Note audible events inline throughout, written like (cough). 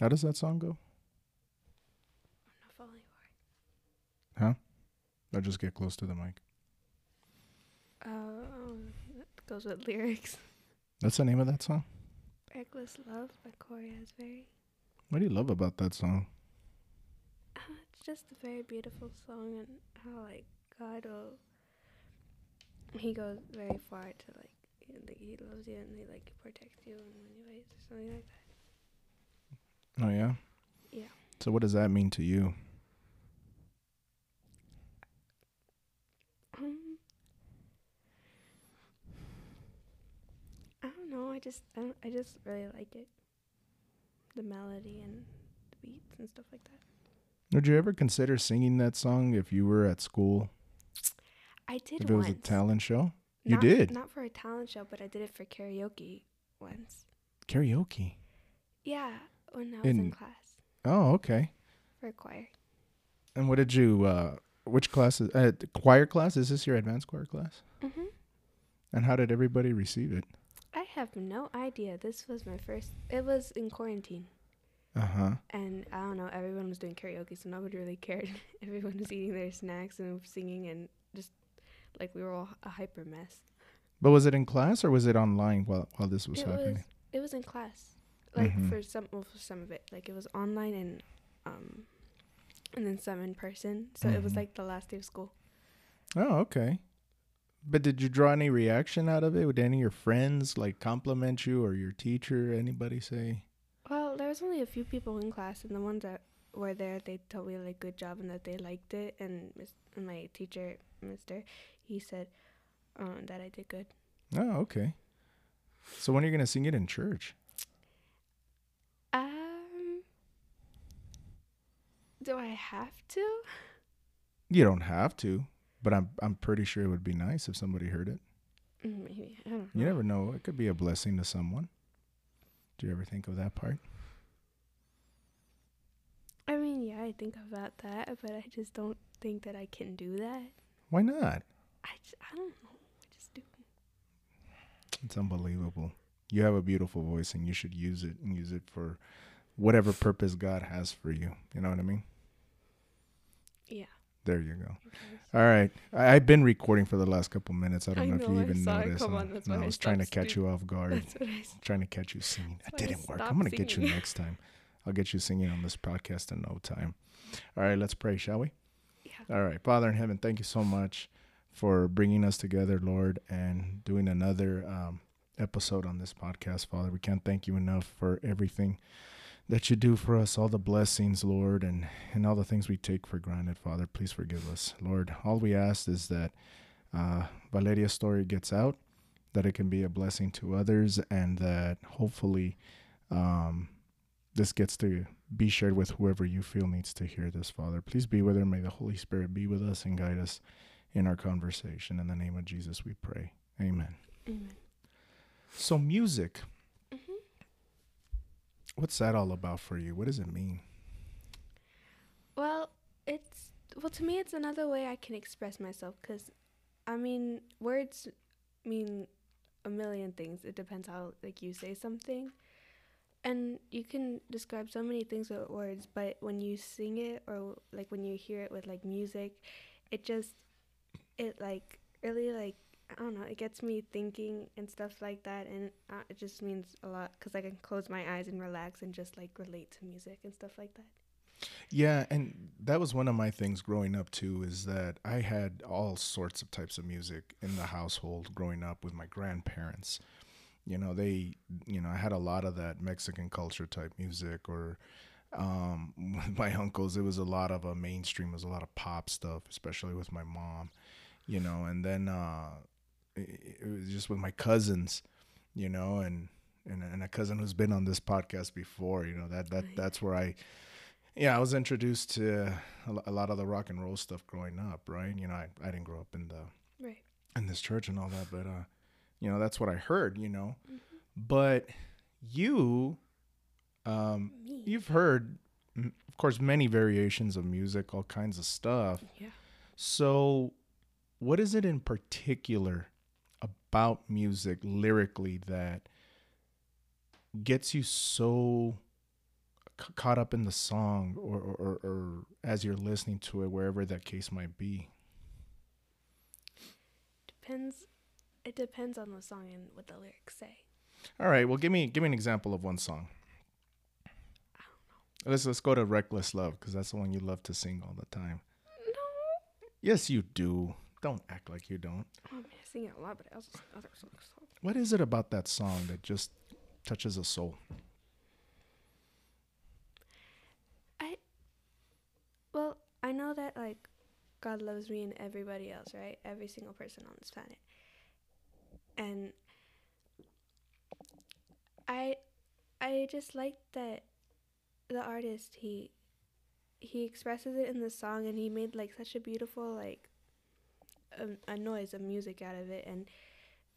How does that song go? I'm not falling for Huh? Or just get close to the mic. it. Uh, it goes with lyrics. That's the name of that song. Reckless Love by Cory Asbury. What do you love about that song? Uh, it's just a very beautiful song and how like God will he goes very far to like you know, like, he loves you and he like protects you in many ways or something like that. Oh yeah. Yeah. So what does that mean to you? Um, I don't know. I just I, don't, I just really like it. The melody and the beats and stuff like that. Would you ever consider singing that song if you were at school? I did if it was a talent show? You Not- did? Not for a talent show, but I did it for karaoke once. Karaoke. Yeah, when I was in, In- class Oh, okay. for choir. And what did you uh which class is uh, choir class? Is this your advanced choir class? hmm And how did everybody receive it? I have no idea. This was my first. It was in quarantine, Uh-huh. and I don't know. Everyone was doing karaoke, so nobody really (laughs) cared. everyone was eating their snacks and singing, and just like we were all a hyper mess. But was it in class or was it online while while this was it happening? was. It was in class, like Mhm. for some well, for some of it. Like it was online and um, and then some in person. So it was Mhm. like the last day of school. Oh, okay. But did you draw any reaction out of it? Would any of your friends like compliment you or your teacher? Anybody say? Well, there was only a few people in class, and the ones that were there, they told me like good job and that they liked it. And, mis- and my teacher, Mister, he said um, that I did good. Oh, okay. So when are you gonna sing it in church? Do I have to? You don't have to, but I'm I'm pretty sure it would be nice if somebody heard it. Mm, Maybe I don't know. You never know; it could be a blessing to someone. Do you ever think of that part? I mean, yeah, I think about that, but I just don't think that I can do that. Why not? I just, I don't know. I just do. It's unbelievable. You have a beautiful voice, and you should use it and use it for whatever purpose God has for you. You know what I mean? Yeah. There you go. All right. I, I've been recording for the last couple minutes. I don't I know, if you even noticed. on, I I was trying to catch you off guard. That's what I. s- trying to catch you singing. That That's why I didn't work. I'm gonna get you next time. I'll get you singing on this podcast in no time. All right, let's pray, shall we? Yeah. All right, Father in heaven, thank you so much for bringing us together, Lord, and doing another um, episode on this podcast, Father. We can't thank you enough for everything that you do for us, all the blessings, Lord, and and all the things we take for granted, Father. Please forgive us, Lord. All we ask is that uh, Valeria's story gets out, that it can be a blessing to others, and that hopefully um, this gets to be shared with whoever you feel needs to hear this, Father. Please be with her. May the Holy Spirit be with us and guide us in our conversation. In the name of Jesus, we pray. Amen. Amen. So, music, what's that all about for you? What does it mean? Well, it's well to me it's another way I can express myself cuz I mean, words mean a million things. It depends how like you say something. And you can describe so many things with words, but when you sing it or like when you hear it with like music, it just it like really like I don't know, it gets me thinking and stuff like that and uh, it just means a lot cuz I can close my eyes and relax and just like relate to music and stuff like that. Yeah, and that was one of my things growing up too is that I had all sorts of types of music in the household growing up with my grandparents. You know, they, you know, I had a lot of that Mexican culture type music or um (laughs) with my uncles it was a lot of a mainstream, it was a lot of pop stuff, especially with my mom, you know, and then uh it, was just with my cousins, you know, and and and a cousin who's been on this podcast before, you know, that that Oh, yeah. that's where I yeah, I was introduced to a lot of the rock and roll stuff growing up, right? You know, I, I didn't grow up in the Right. in this church and all that, but uh, you know, that's what I heard, you know. Mhm. But you, um, Me. you've heard, of course, many variations of music, all kinds of stuff. Yeah. So, what is it in particular about music lyrically that gets you so c- caught up in the song or, or, or, or as you're listening to it, wherever that case might be? Depends. It depends on the song and what the lyrics say. All right. Well, give me give me an example of one song. I don't know. Let's let's go to "Reckless Love" because that's the one you love to sing all the time. No. Yes, you do. Don't act like you don't. Oh man, I sing it a lot, but I also sing other songs. So. What is it about that song that just touches a soul? I, well, I know that like God loves me and everybody else, right? Every single person on this planet. And I I just like that the artist he he expresses it in the song and he made like such a beautiful like a, a noise, a music out of it and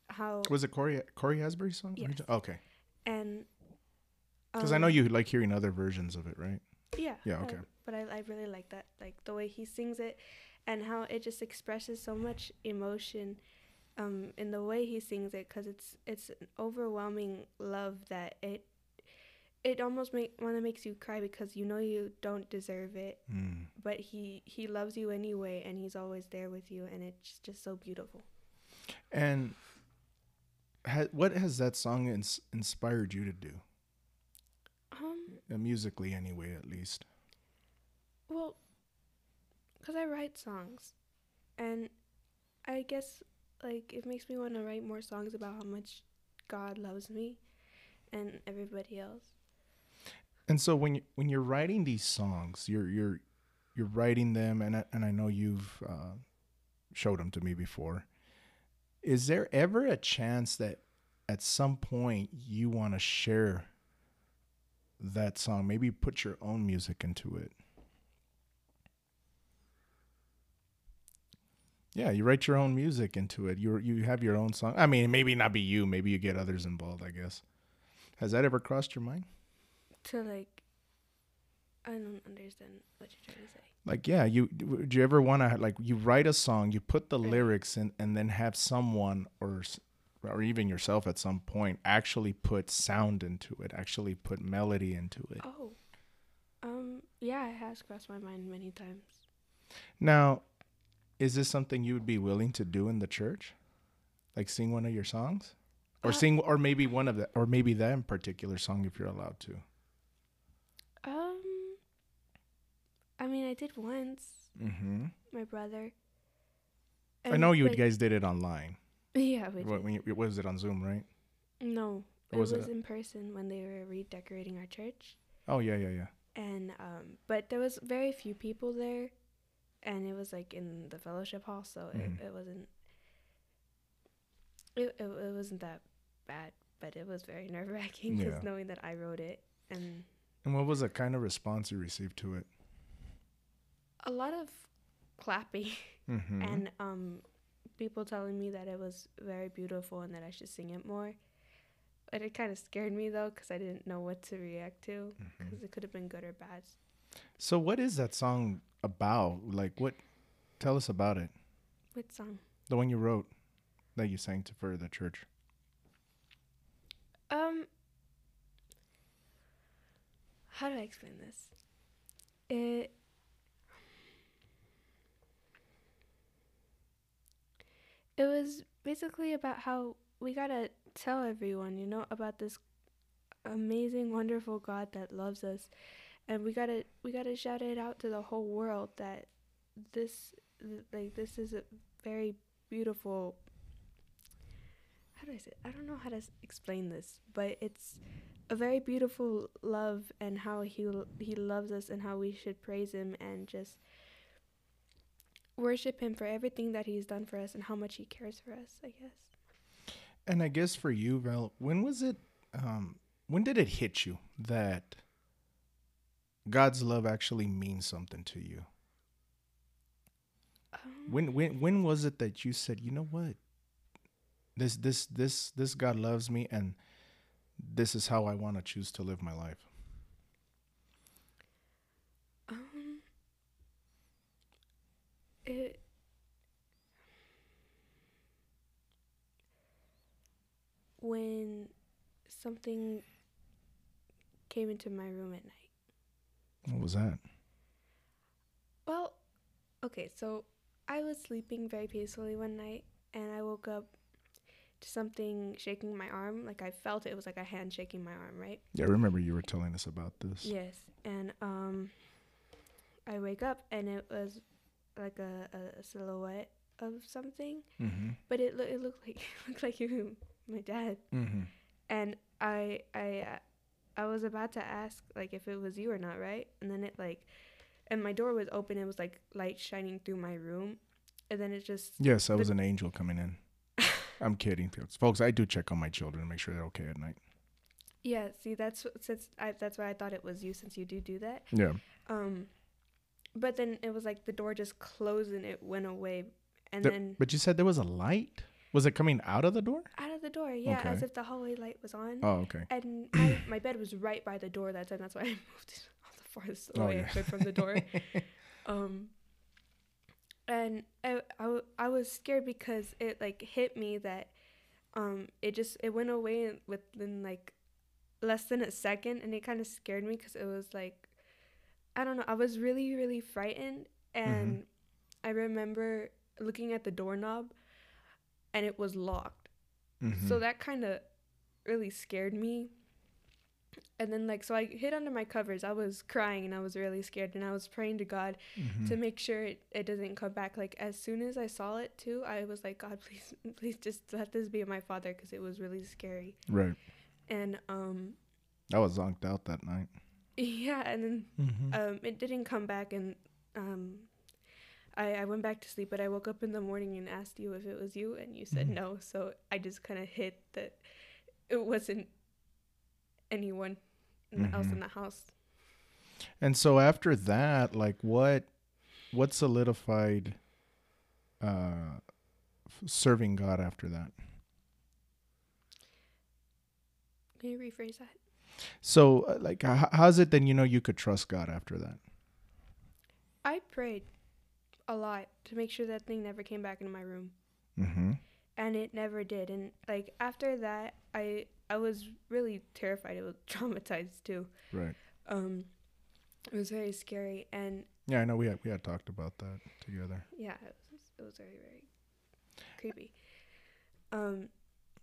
how Was it Cory Cory Asbury's song? Yes. Okay. and Because I know um, you like hearing other versions of it, right? Yeah. Yeah, okay. but I, I really like that, like the way he sings it, and how it just expresses so much emotion, um, in the way he sings it, cause it's it's an overwhelming love that it, it almost make wanna makes you cry because you know you don't deserve it, Mm. but he he loves you anyway, and he's always there with you, and it's just so beautiful. And ha- what has that song ins- inspired you to do? Um, Uh, musically, anyway, at least. Well, because I write songs, and I guess like it makes me want to write more songs about how much God loves me and everybody else. And so when you, when you're writing these songs, you're you're you're writing them, and I, and I know you've uh, showed them to me before. Is there ever a chance that at some point you want to share that song? Maybe put your own music into it. Yeah, you write your own music into it. You you have your own song. I mean, maybe not be you. Maybe you get others involved. I guess. Has that ever crossed your mind? To like, I don't understand what you're trying to say. like yeah you do you ever want to like you write a song you put the Right. lyrics in and then have someone or or even yourself at some point actually put sound into it actually put melody into it Oh, um, yeah, it has crossed my mind many times. now is this something you would be willing to do in the church like sing one of your songs or Uh, sing or maybe one of the or maybe that in particular song if you're allowed to Um, I did once. mm-hmm. My brother. i know you like- guys did it online Yeah, we What- when you, was it on zoom right No, Or it was was, it- in person when they were redecorating our church, oh yeah yeah yeah and um, but there was very few people there, and it was like in the fellowship hall, so Mhm. it, it wasn't. It, it it wasn't that bad, but it was very nerve wracking (laughs) Yeah. just knowing that I wrote it, and and what was the kind of response you received to it a lot of clapping (laughs) mm-hmm. and um, people telling me that it was very beautiful and that I should sing it more. But it kind of scared me though, because I didn't know what to react to. Because it could have been good or bad. So what is that song about? Like what tell us about it. What song? The one you wrote that you sang to for the church. Um, how do I explain this? It. Was basically about how we gotta tell everyone, you know, about this amazing, wonderful God that loves us, and we gotta we gotta shout it out to the whole world that this th- like this is a very beautiful how do I say? it? I don't know how to s- explain this, but it's a very beautiful love and how he he loves us and how we should praise him and just worship him for everything that he's done for us and how much he cares for us. I guess. And I guess for you, Val, when was it um when did it hit you that God's love actually means something to you? Um, When when when was it that you said, "You know what? This this this this God loves me and this is how I want to choose to live my life." It. When something came into my room at night. What was that? Well, okay, so I was sleeping very peacefully one night and I woke up to something shaking my arm. Like I felt it, it was like a hand shaking my arm, right? Yeah, I remember you were telling us about this. Yes. And um I wake up and it was like a, a silhouette of something, Mm-hmm. but it loo- it looked like (laughs) it looked like you, my dad. Mm-hmm. And I I uh, I was about to ask like if it was you or not, right? And then it like and my door was open, it was like light shining through my room. And then it just Yes, I was an angel coming in. (laughs) I'm kidding, folks. I do check on my children, to make sure they're okay at night. Yeah, see, that's since I, that's why I thought it was you, since you do do that. Yeah. Um, but then it was like the door just closed and it went away, and There- then But you said there was a light. Was it coming out of the door? out of the door, yeah, okay. as if the hallway light was on. Oh, okay. And (clears throat) my, my bed was right by the door that time. That's why I (laughs) moved it (laughs) on the farthest Oh, away yeah. I could from the door. (laughs) um, and I, I, I was scared because it like hit me that um it just it went away within like less than a second and it kind of scared me because it was like I don't know I was really really frightened and I remember looking at the doorknob and it was locked Mhm. so that kind of really scared me. And then, like, so I hid under my covers. I was crying and I was really scared. And I was praying to God Mhm. to make sure it, it doesn't come back. Like, as soon as I saw it, too, I was like, God, please, (laughs) please just let this be my father because it was really scary. right. And, um, I was zonked out that night. Yeah. And then Mm-hmm. um, it didn't come back. And, um, I, I went back to sleep, but I woke up in the morning and asked you if it was you, and you said Mhm. no. So I just kind of hit that it wasn't anyone in- else in the house. And so after that, like what what solidified uh serving God after that? Can you rephrase that? So uh, like how's it then you know you could trust God after that? I prayed a lot to make sure that thing never came back into my room, Mhm. and it never did. And like after that, I I was really terrified. It was (laughs) traumatized too. Right. Um, it was very scary, and Yeah, I know we had we had talked about that together. yeah, it was it was very very creepy. Um,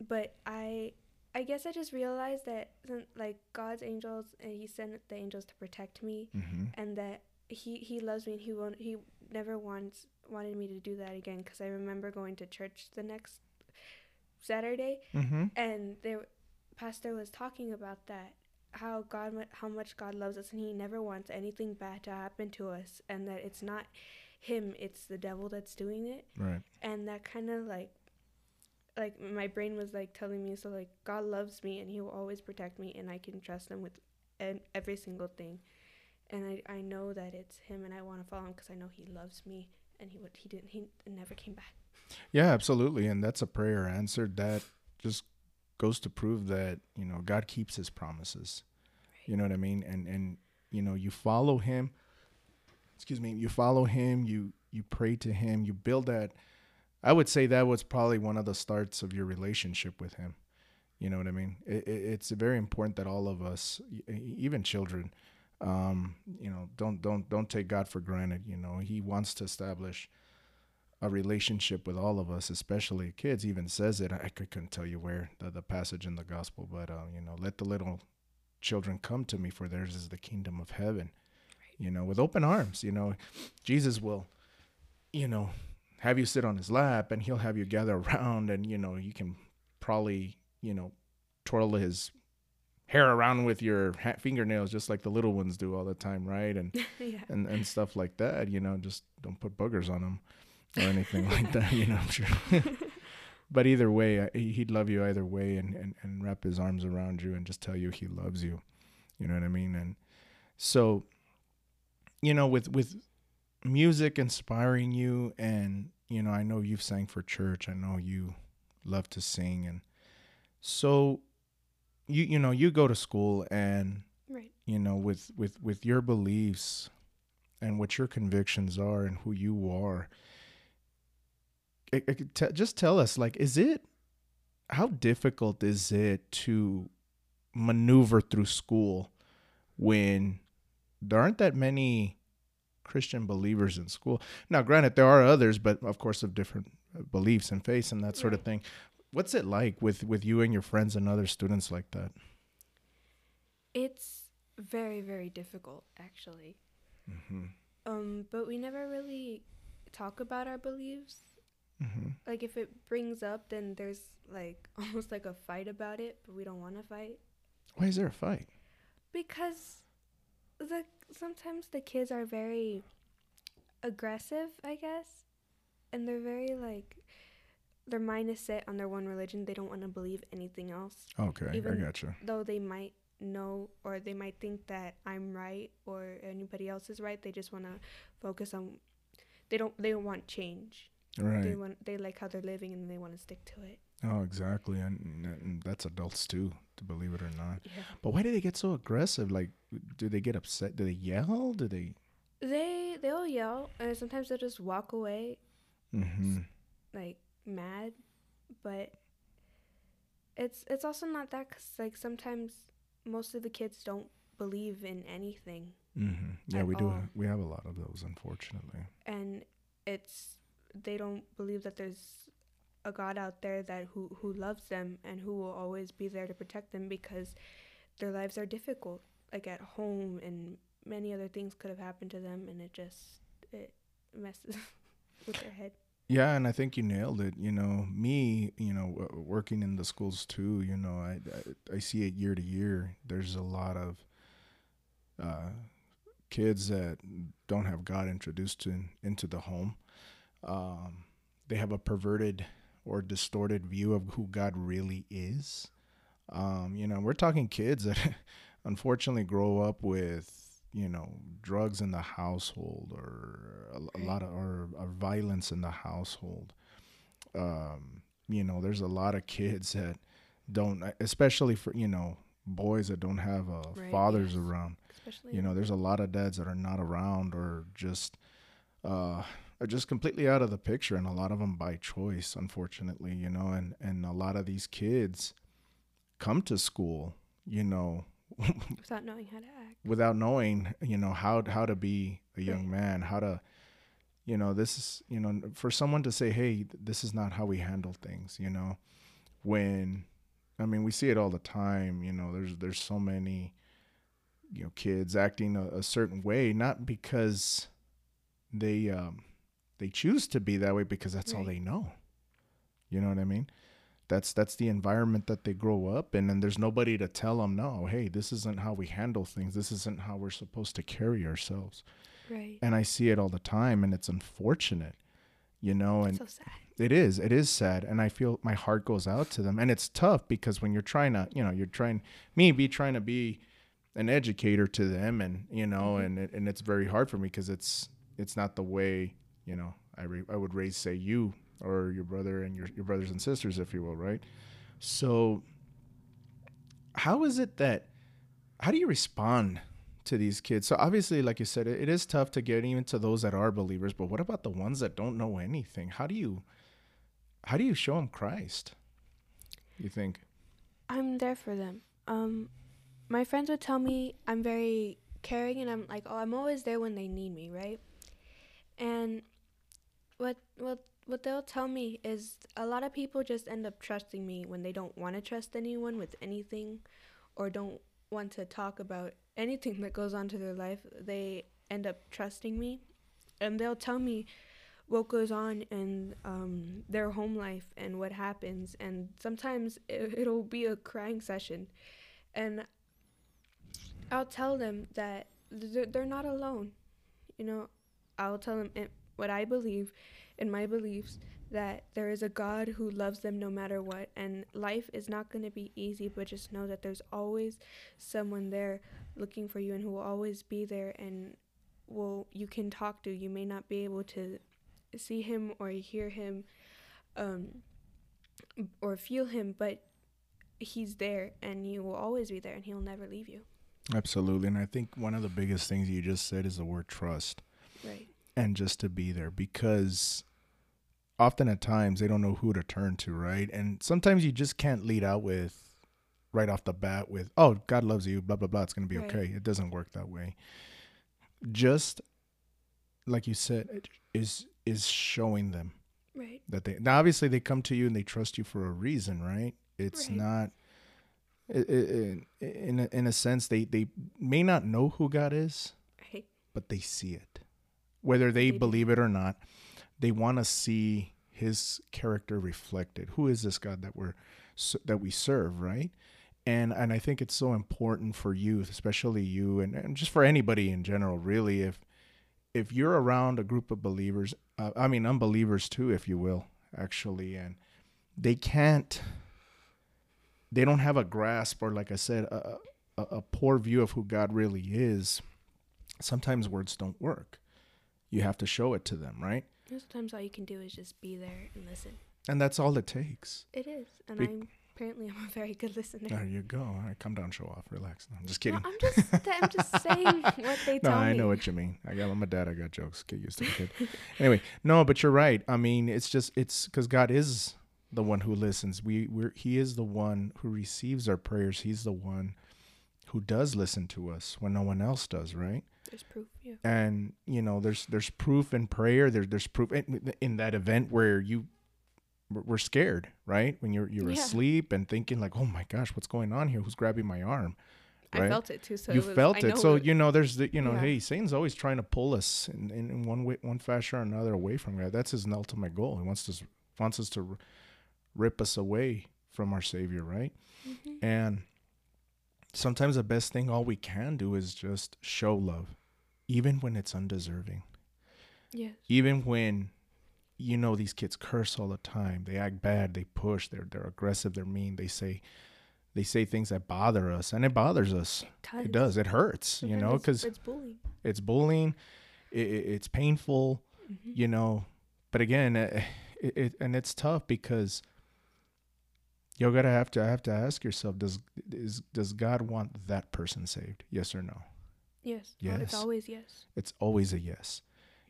but I I guess I just realized that like God's angels and He sent the angels to protect me, Mhm. and that He He loves me and He won't He never wants wanted me to do that again because I remember going to church the next Saturday Mhm. and the pastor was talking about that how god how much god loves us and he never wants anything bad to happen to us and that it's not him it's the devil that's doing it Right. and that kind of like like my brain was like telling me so like god loves me and he will always protect me and i can trust him with en- every single thing and i, I know that it's him and i want to follow him because i know he loves me and he would he didn't he never came back Yeah, absolutely. And that's a prayer answered that just goes to prove that, you know, God keeps his promises. You know what I mean? And and you know, you follow him. Excuse me, you follow him, you you pray to him, you build that I would say that was probably one of the starts of your relationship with him. You know what I mean? It, it, it's very important that all of us, even children, um, you know, don't don't don't take God for granted. You know, He wants to establish a relationship with all of us, especially kids. Even says it. I couldn't tell you where the, the passage in the gospel, but uh, you know, let the little children come to me, for theirs is the kingdom of heaven. You know, with open arms. You know, Jesus will, you know, have you sit on his lap, and he'll have you gather (laughs) around, and you know, you can probably, you know, twirl his hair around with your fingernails, just like the little ones do all the time, right? And (laughs) yeah and and stuff like that. You know, just don't put boogers on them or anything like (laughs) that. You know, I'm sure. but either way, uh, he- he'd love you either way, and, and and wrap his arms around you and just tell you he loves you. You know what I mean? And so, you know, with with music inspiring you, and you know, I know you've sang for church. I know you love to sing, and so you you know you go to school and right you know with with with your beliefs and what your convictions are and who you are it, it, t- just tell us like is it how difficult is it to maneuver through school when there aren't that many Christian believers in school. Now, granted, there are others, but of course, of different uh, beliefs and faiths and that sort of thing. What's it like with with you and your friends and other students like that? It's very very difficult actually. Mm-hmm. Um, but we never really talk about our beliefs. Mm-hmm. Like if it brings up, then there's like (laughs) almost like a fight about it, but we don't want to fight Why is there a fight? because the sometimes the kids are very aggressive, I guess, and they're very like their mind is set on their one religion. They don't want to believe anything else, Okay, Even- I gotcha. though they might know or they might think that I'm right or anybody else is right. They just want to focus on. They don't. They don't want change. Right. They want. They like how they're living and they want to stick to it. Oh, exactly. And, and that's adults too, to believe it or not. Yeah. But why do they get so aggressive? Like, do they get upset? Do they yell? Do they? They they'll yell and sometimes they'll just walk away Mm-hmm. like mad, but it's it's also not that because like sometimes most of the kids don't believe in anything Mm-hmm. Yeah, we do. all. We have a lot of those, unfortunately. and it's they don't believe that there's a God out there that who who loves them and who will always be there to protect them because their lives are difficult like at home and many other things could have happened to them and it just it messes (laughs) with their head. Yeah, and I think you nailed it. You know, me, you know, working in the schools too. You know, I I, I see it year to year. There's a lot of uh, kids that don't have God introduced in, into the home. Um, they have a perverted or distorted view of who God really is. Um, you know, we're talking kids that (laughs) unfortunately grow up with you know drugs in the household or a, a lot of or, or violence in the household. Um, you know, there's a lot of kids that don't, especially for you know boys that don't have uh, Right, fathers yes. around Especially you know there's a lot of dads that are not around or just uh are just completely out of the picture and a lot of them by choice unfortunately you know and and a lot of these kids come to school you know (laughs) without knowing how to act. without knowing you know how how to be a young Right. man how to you know this is you know for someone to say hey this is not how we handle things you know when i mean we see it all the time you know there's there's so many you know kids acting a, a certain way not because they um they choose to be that way because that's all they know you know what i mean that's that's the environment that they grow up in and there's nobody to tell them no hey this isn't how we handle things this isn't how we're supposed to carry ourselves Right. and i see it all the time and it's unfortunate you know and so sad. it is it is sad and i feel my heart goes out to them and it's tough because when you're trying to you know you're trying me be trying to be an educator to them and you know Mhm. and it, and it's very hard for me because it's it's not the way you know i re- i would raise say you or your brother and your your brothers and sisters if you will right so how is it that how do you respond to these kids so obviously like you said it, it is tough to get even to those that are believers but what about the ones that don't know anything how do you how do you show them christ you think I'm there for them. Um, my friends would tell me I'm very caring, and I'm like, oh, I'm always there when they need me, right? And what what what they'll tell me is a lot of people just end up trusting me when they don't want to trust anyone with anything, or don't want to talk about anything that goes on to their life. They end up trusting me, and they'll tell me what goes on in um, their home life and what happens. And sometimes it, it'll be a crying session. And I'll tell them that they're, not alone. You know, I'll tell them what I believe in my beliefs that there is a God who loves them no matter what. And life is not going to be easy, but just know that there's always someone there looking for you and who will always be there and will you can talk to. You may not be able to see him or hear him um, or feel him, but he's there and he will always be there and he'll never leave you. absolutely and i think one of the biggest things you just said is the word trust Right. And just to be there because often at times they don't know who to turn to, right? And sometimes you just can't lead out with right off the bat with, "Oh, God loves you, blah blah blah, it's going to be Right. okay." It doesn't work that way. just like you said is is showing them Right. that they now obviously they come to you and they trust you for a reason right it's Right. not i- i- i- in a, in a sense they they may not know who god is Right. but they see it whether they They do. believe it or not they want to see his character reflected. Who is this god that we're that we serve right? And and i think it's so important for youth especially you and, and just for anybody in general really if if you're around a group of believers uh, i mean unbelievers too if you will actually and they can't they don't have a grasp or like i said a, a, a poor view of who god really is. Sometimes words don't work you have to show it to them right? Sometimes all you can do is just be there and listen. and that's all it takes. It is, and Bec- I'm apparently I'm a very good listener. there you go. All right come down show off relax. No, i'm just No, kidding. I'm just (laughs) I'm just saying what they no tell i me. know what you mean. I got i'm a dad i got jokes. Get used to it kid. Anyway no but you're right. I mean it's just it's because god is the one who listens. We we're he is the one who receives our prayers. He's the one who does listen to us when no one else does right There's proof. Yeah. and you know there's there's proof in prayer there, there's proof in, in that event where you were scared right when you're you're Yeah. asleep and thinking like oh my gosh what's going on here who's grabbing my arm Right? I felt it too. So you it was, felt it so you know there's the you know Yeah. hey satan's always trying to pull us in, in, in one way one fashion or another away from god that's his ultimate goal he wants to wants us to rip us away from our savior right Mhm. and sometimes the best thing all we can do is just show love even when it's undeserving Yes. even when you know these kids curse all the time they act bad they push they're they're aggressive they're mean they say they say things that bother us and it bothers us It it does it hurts you know because it's bullying. it's bullying it, it, it's painful Mhm. you know but again uh, it, it and it's tough because you gotta have to have to ask yourself does is does god want that person saved yes or no Yes. Oh, It's always yes. it's always a yes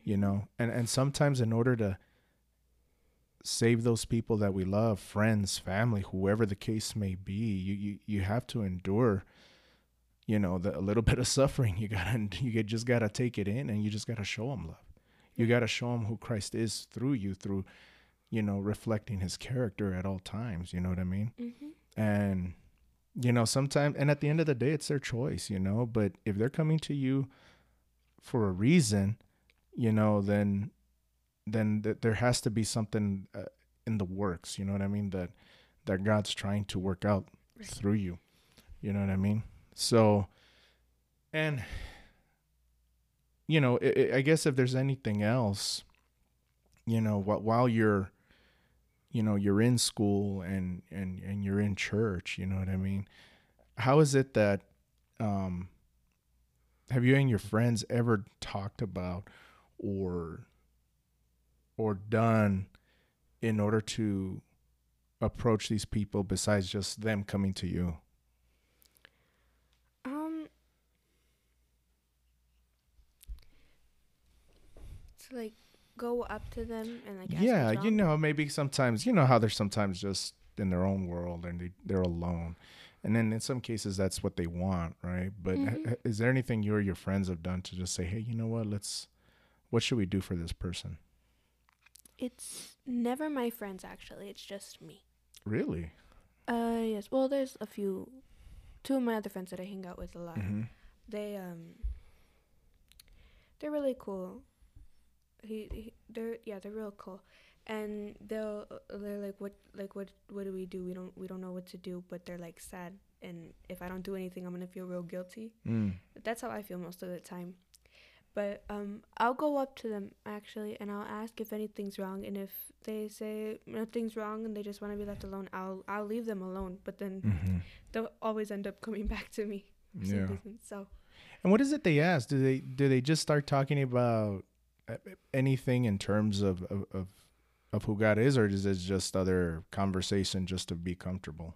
you know and and sometimes in order to save those people that we love friends family whoever the case may be you you, you have to endure you know the, a little (laughs) bit of suffering you gotta (laughs) you just gotta take it in and you just gotta show them love you gotta show them who christ is through you through you know reflecting his character at all times you know what i mean Mm-hmm. and you know sometimes and at the end of the day it's their choice you know but if they're coming to you for a reason you know then then th- there has to be something uh, in the works you know what i mean that that god's trying to work out Right. through you you know what i mean so and you know i i I guess if there's anything else you know while you're you know you're in school and and and you're in church you know what i mean how is it that um have you and your friends ever talked about or or done in order to approach these people besides just them coming to you Um. To like go up to them and like ask yeah you know maybe sometimes you know how they're sometimes just in their own world and they, they're alone and then in some cases that's what they want right but Mhm. is there anything you or your friends have done to just say hey you know what let's what should we do for this person It's never my friends actually. It's just me. really Uh yes. Well, there's a few. Two of my other friends that I hang out with a lot. mm-hmm. They um. They're really cool. He, he they're yeah they're real cool, and they'll they're like what like what what do we do we don't we don't know what to do but they're like sad and if I don't do anything I'm gonna feel real guilty. mm. That's how I feel most of the time. But um, I'll go up to them actually, and I'll ask if anything's wrong. And if they say nothing's wrong and they just want to be left alone, I'll I'll leave them alone. But then Mm-hmm. (laughs) they'll always end up coming back to me for some yeah reason. So And what is it they ask? Do they do they just start talking about uh, anything in terms of of of, of who God is, or is it just other conversation just to be comfortable?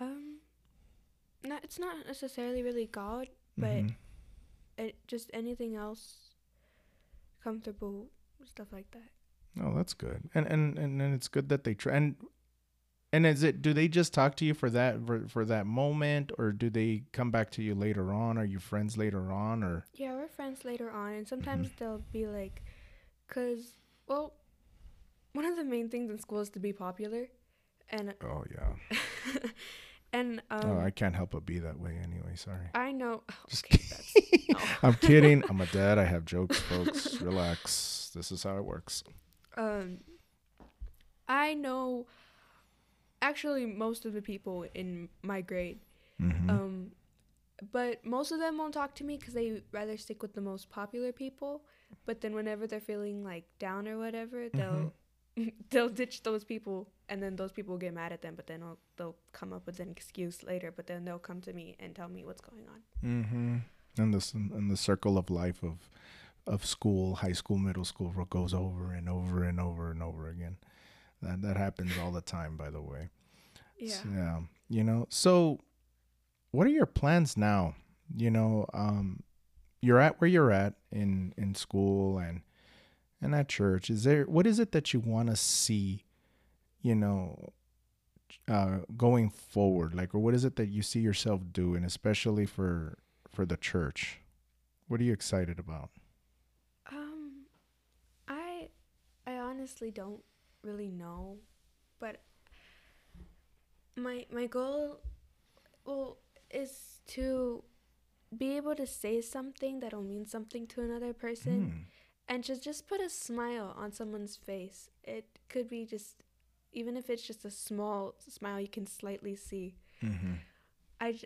um, not it's not necessarily really God, but Mhm. it, just anything else, comfortable stuff like that. Oh, that's good. And and and, and it's good that they try. And And is it? Do they just talk to you for that for, for that moment, or do they come back to you later on? Are you friends later on, or? Yeah, we're friends later on, and sometimes Mm-hmm. they'll be like, "Cause, well, one of the main things in school is to be popular, and Oh yeah. (laughs) and um, oh, I can't help but be that way anyway. Sorry. I know. (laughs) Just Okay, (laughs) no. I'm kidding. I'm a dad. I have jokes, folks. Relax. This is how it works. um, I know. Actually, most of the people in my grade, Mm-hmm. um, but most of them won't talk to me because they rather stick with the most popular people. But then whenever they're feeling like down or whatever, they'll (laughs) they'll ditch those people, and then those people get mad at them. But then they'll, they'll come up with an excuse later. But then they'll come to me and tell me what's going on. Mm-hmm. And this and the circle of life of of school, high school, middle school goes over and over and over and over again. That that happens all the time, by the way. Yeah. Yeah. You know. So, what are your plans now? You know, um, you're at where you're at in in school and and at church. Is there what is it that you want to see? You know, uh, going forward, like, or what is it that you see yourself doing, especially for for the church? What are you excited about? Um, I I honestly don't really know, but my my goal, well, is to be able to say something that'll mean something to another person, Hmm. and to just put a smile on someone's face. It could be just, even if it's just a small smile you can slightly see. Mm-hmm. I,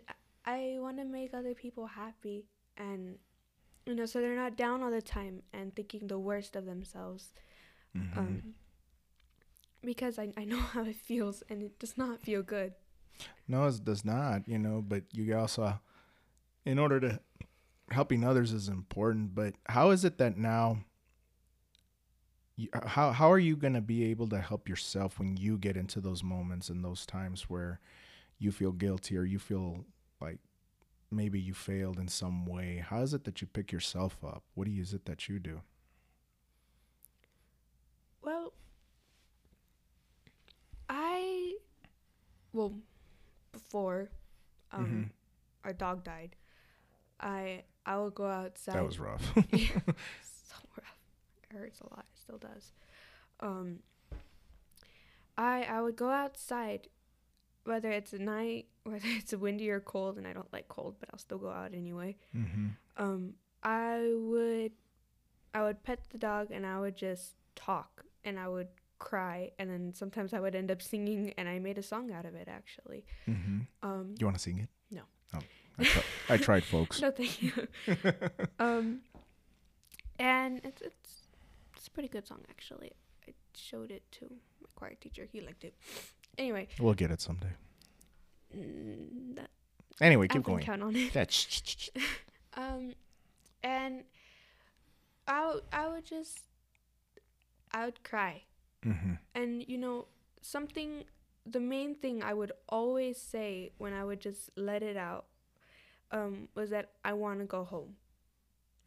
I want to make other people happy and you know so they're not down all the time and thinking the worst of themselves Mm-hmm. um because I, I know (laughs) how it feels and it does not feel good No, it does not, you know, but you also, in order to helping others is important, but how is it that now, you, uh, how, how are you going to be able to help yourself when you get into those moments and those times where you feel guilty or you feel like maybe you failed in some way? How is it that you pick yourself up? What is it that you do? well i well before um Mhm. our dog died i i would go outside That was rough. (laughs) yeah, (laughs) so rough. It hurts a lot. It still does. Um, I I would go outside, whether it's at night, (laughs) whether it's windy or cold, and I don't like cold, but I'll still go out anyway. mm-hmm. Um, I would, I would pet the dog, and I would just talk, and I would cry, and then sometimes I would end up singing, and I made a song out of it actually. Mm-hmm. Um, You want to sing it? No. Oh, I, tri- I tried, folks. (laughs) no, thank you. (laughs) um, and it's it's it's a pretty good song actually. I showed it to my choir teacher. He liked it. Anyway, We'll get it someday. mm, that, Anyway, keep going. count on it. That's (laughs) Um, and I I would just I would cry, mm-hmm. and you know something. The main thing I would always say when I would just let it out, um, was that I want to go home.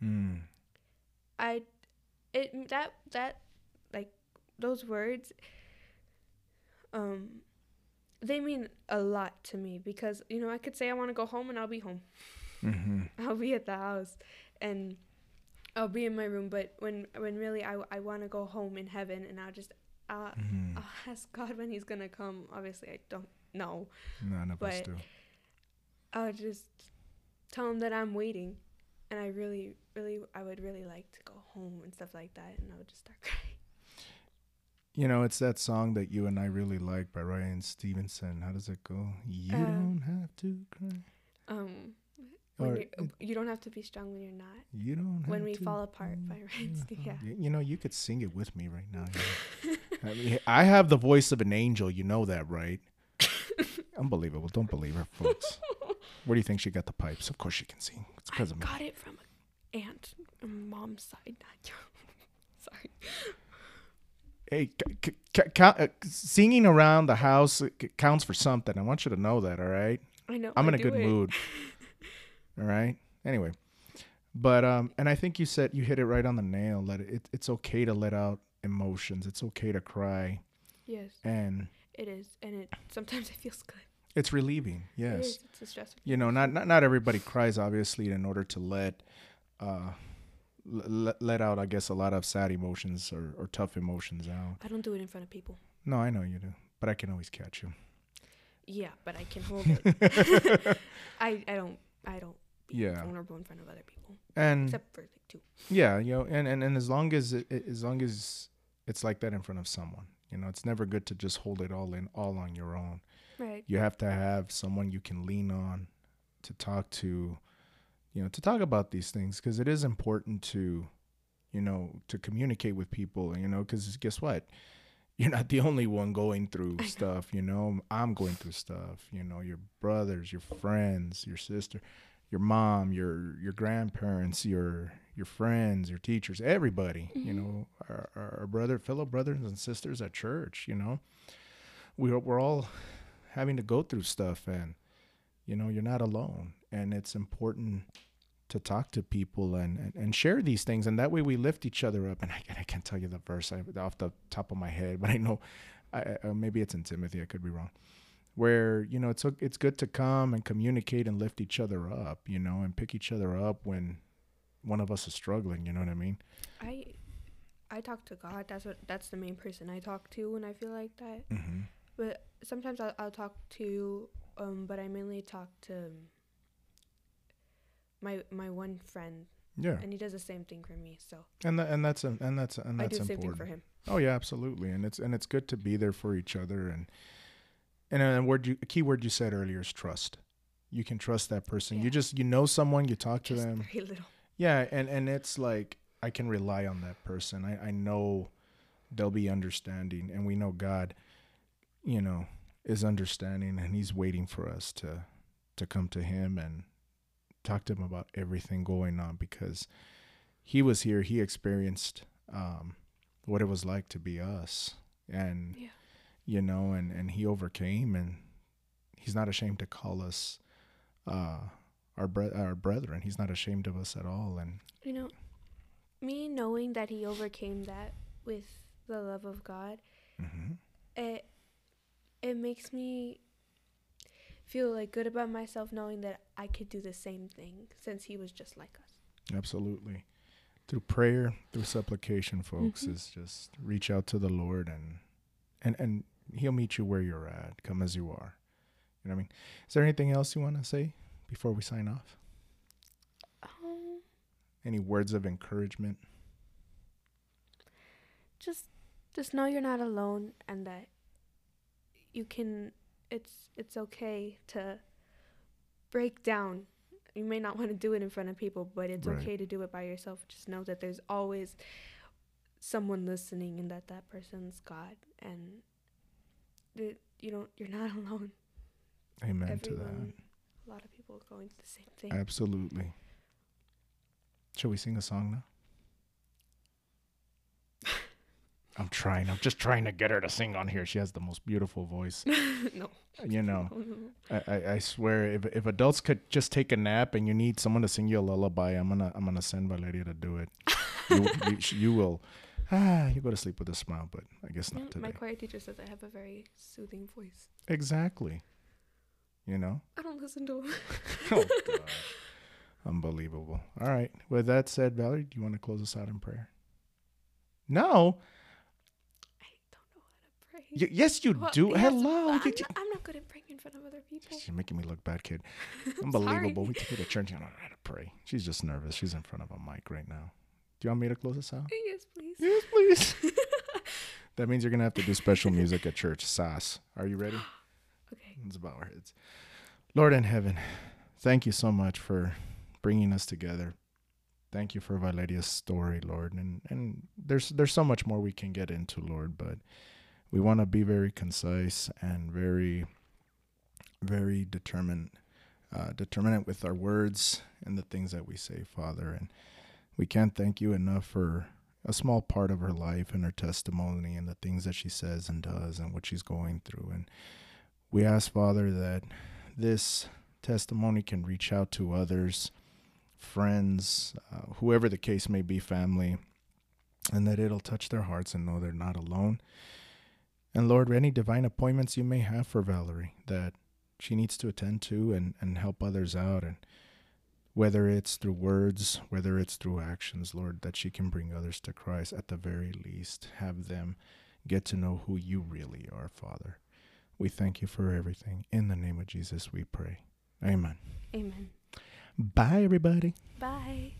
mm. I it that that like those words um they mean a lot to me because you know I could say I want to go home and I'll be home. Mm-hmm. (laughs) I'll be at the house and I'll be in my room but when when really I I want to go home in heaven and I'll just uh, Mm-hmm. I'll (laughs) ask God when he's going to come. Obviously I don't know. None of us but- do. I'll just tell him that I'm waiting and I really really I would really like to go home and stuff like that and I would just start (laughs) crying. You know, it's that song that you and I really like by Ryan Stevenson. How does it go? You Uh, don't have to cry. Um, when Or you don't have to be strong when you're not. You don't When we to fall apart by (laughs) Ryan Ste- yeah. You, you know, you could sing it with me right now. you (laughs) know. I, mean, I have the voice of an angel. You know that, right? (laughs) Unbelievable. Don't believe her, folks. Where do you think she got the pipes? Of course she can sing. It's I because of me. got it from aunt, mom's side. Not your. Sorry. Hey, c- c- c- uh, singing around the house uh, c- counts for something. I want you to know that, all right? I know. I'm I in a good it. mood. All right. Anyway, but um, and I think you said you hit it right on the nail. That it, it's okay to let out emotions. It's okay to cry, Yes, and It is, and it sometimes it feels good. It's relieving. Yes. is. It's a stress. You know, not not not everybody cries obviously in order to let uh let, let out I guess a lot of sad emotions or, or tough emotions out. I don't do it in front of people. No, I know you do, but I can always catch you. Yeah, but I can hold (laughs) it. (laughs) I I don't I don't Yeah. vulnerable in front of other people And except for like two. yeah, you know, and, and, and as long as it, it- as long as it's like that in front of someone, you know, it's never good to just hold it all in all on your own. Right. You have to have someone you can lean on to talk to, you know, to talk about these things because it is important to, you know, to communicate with people, you know, because guess what? (laughs) You're not the only one going through (laughs) stuff, you know. I'm going through stuff, you know, your brothers, your friends, your sister, your mom, your your grandparents, your your friends, your teachers, everybody, you Mhm. know, our, our brother, fellow brothers and sisters at church, you know. We're we're all having to go through stuff and you know, you're not alone. And it's important to talk to people and, and, and share these things. And that way we lift each other up. And I, I can't tell you the verse I, off the top of my head but I know I, I- uh, maybe it's in Timothy. I could be wrong where you know it's it's good to come and communicate and lift each other up you know and pick each other up when one of us is struggling you know what I mean I I talk to God. That's what that's the main person I talk to when I feel like that. mm-hmm. But sometimes I'll, I'll talk to um but I mainly talk to um, my my one friend yeah and he does the same thing for me. So and that, and that's a, and that's and I that's do the same important thing for him. Oh yeah, absolutely, and it's and it's good to be there for each other, and and a word you a key word you said earlier is trust. You can trust that person. You just you know someone, you talk to Just them. very little. Yeah, and and it's like I can rely on that person. I I know they'll be understanding, and we know God, you know, is understanding, and He's waiting for us to to come to Him and talk to Him about everything going on because He was here. He experienced um, what it was like to be us, and Yeah. You know, and and He overcame, and He's not ashamed to call us. Uh, our bre- our brethren. He's not ashamed of us at all, and You know, me knowing that he overcame that with the love of God, mhm. it it makes me feel like good about myself knowing that I could do the same thing since he was just like us. absolutely through prayer, through supplication, folks, Mhm. is just reach out to the Lord and and and He'll meet you where you're at. Come as you are. You know what I mean? Is there anything else you want to say before we sign off? Um, Any words of encouragement? just just know you're not alone and that you can it's it's okay to break down. You may not want to do it in front of people, but it's Right. okay to do it by yourself. Just know that there's always someone listening and that that person's God and that you don't you're not (laughs) alone. Amen to that. A lot of people are going through the same thing. Absolutely. Shall we sing a song now? (laughs) I'm trying. I'm just trying to get her to sing on here. She has the most beautiful voice. (laughs) no. Uh, you know, No, no, no. I, I, I swear, if if adults could just take a nap and you need someone to sing you a lullaby, I'm gonna I'm gonna send Valeria to do it. you, you, you will. Ah, you go to sleep with a smile, but I guess not today. my choir teacher says I have a very soothing voice. Exactly. You know. I don't listen to him. (laughs) Oh gosh. Unbelievable. All right. With that said, Valerie, do you want to close us out in prayer? No. I don't know how to pray. Y- yes, you Well, do. yes, Hello. I'm, You- not, I'm not good at praying in front of other people. She's making me look bad, kid. (laughs) Unbelievable. We took her to church. You don't know how to pray. She's just nervous. She's in front of a mic right now. Do you want me to close us out? Yes, please. Yes, please. (laughs) that means you're gonna have to do special music at church. Sass. Are you ready? (gasps) Okay. Let's bow our heads. Lord in heaven, thank you so much for bringing us together. Thank you for Valeria's story, Lord. And and there's there's so much more we can get into, Lord, but we want to be very concise and very very determined uh, determinate with our words and the things that we say, Father. And we can't thank you enough for a small part of her life and her testimony and the things that she says and does and what she's going through. And we ask, Father, that this testimony can reach out to others, friends, uh, whoever the case may be, family, and that it'll touch their hearts and know they're not alone. And Lord, any divine appointments you may have for Valerie that she needs to attend to and, and help others out and whether it's through words, whether it's through actions, Lord, that she can bring others to Christ at the very least. Have them get to know who you really are, Father. We thank you for everything. In the name of Jesus, we pray. Amen. Amen. Bye, everybody. Bye.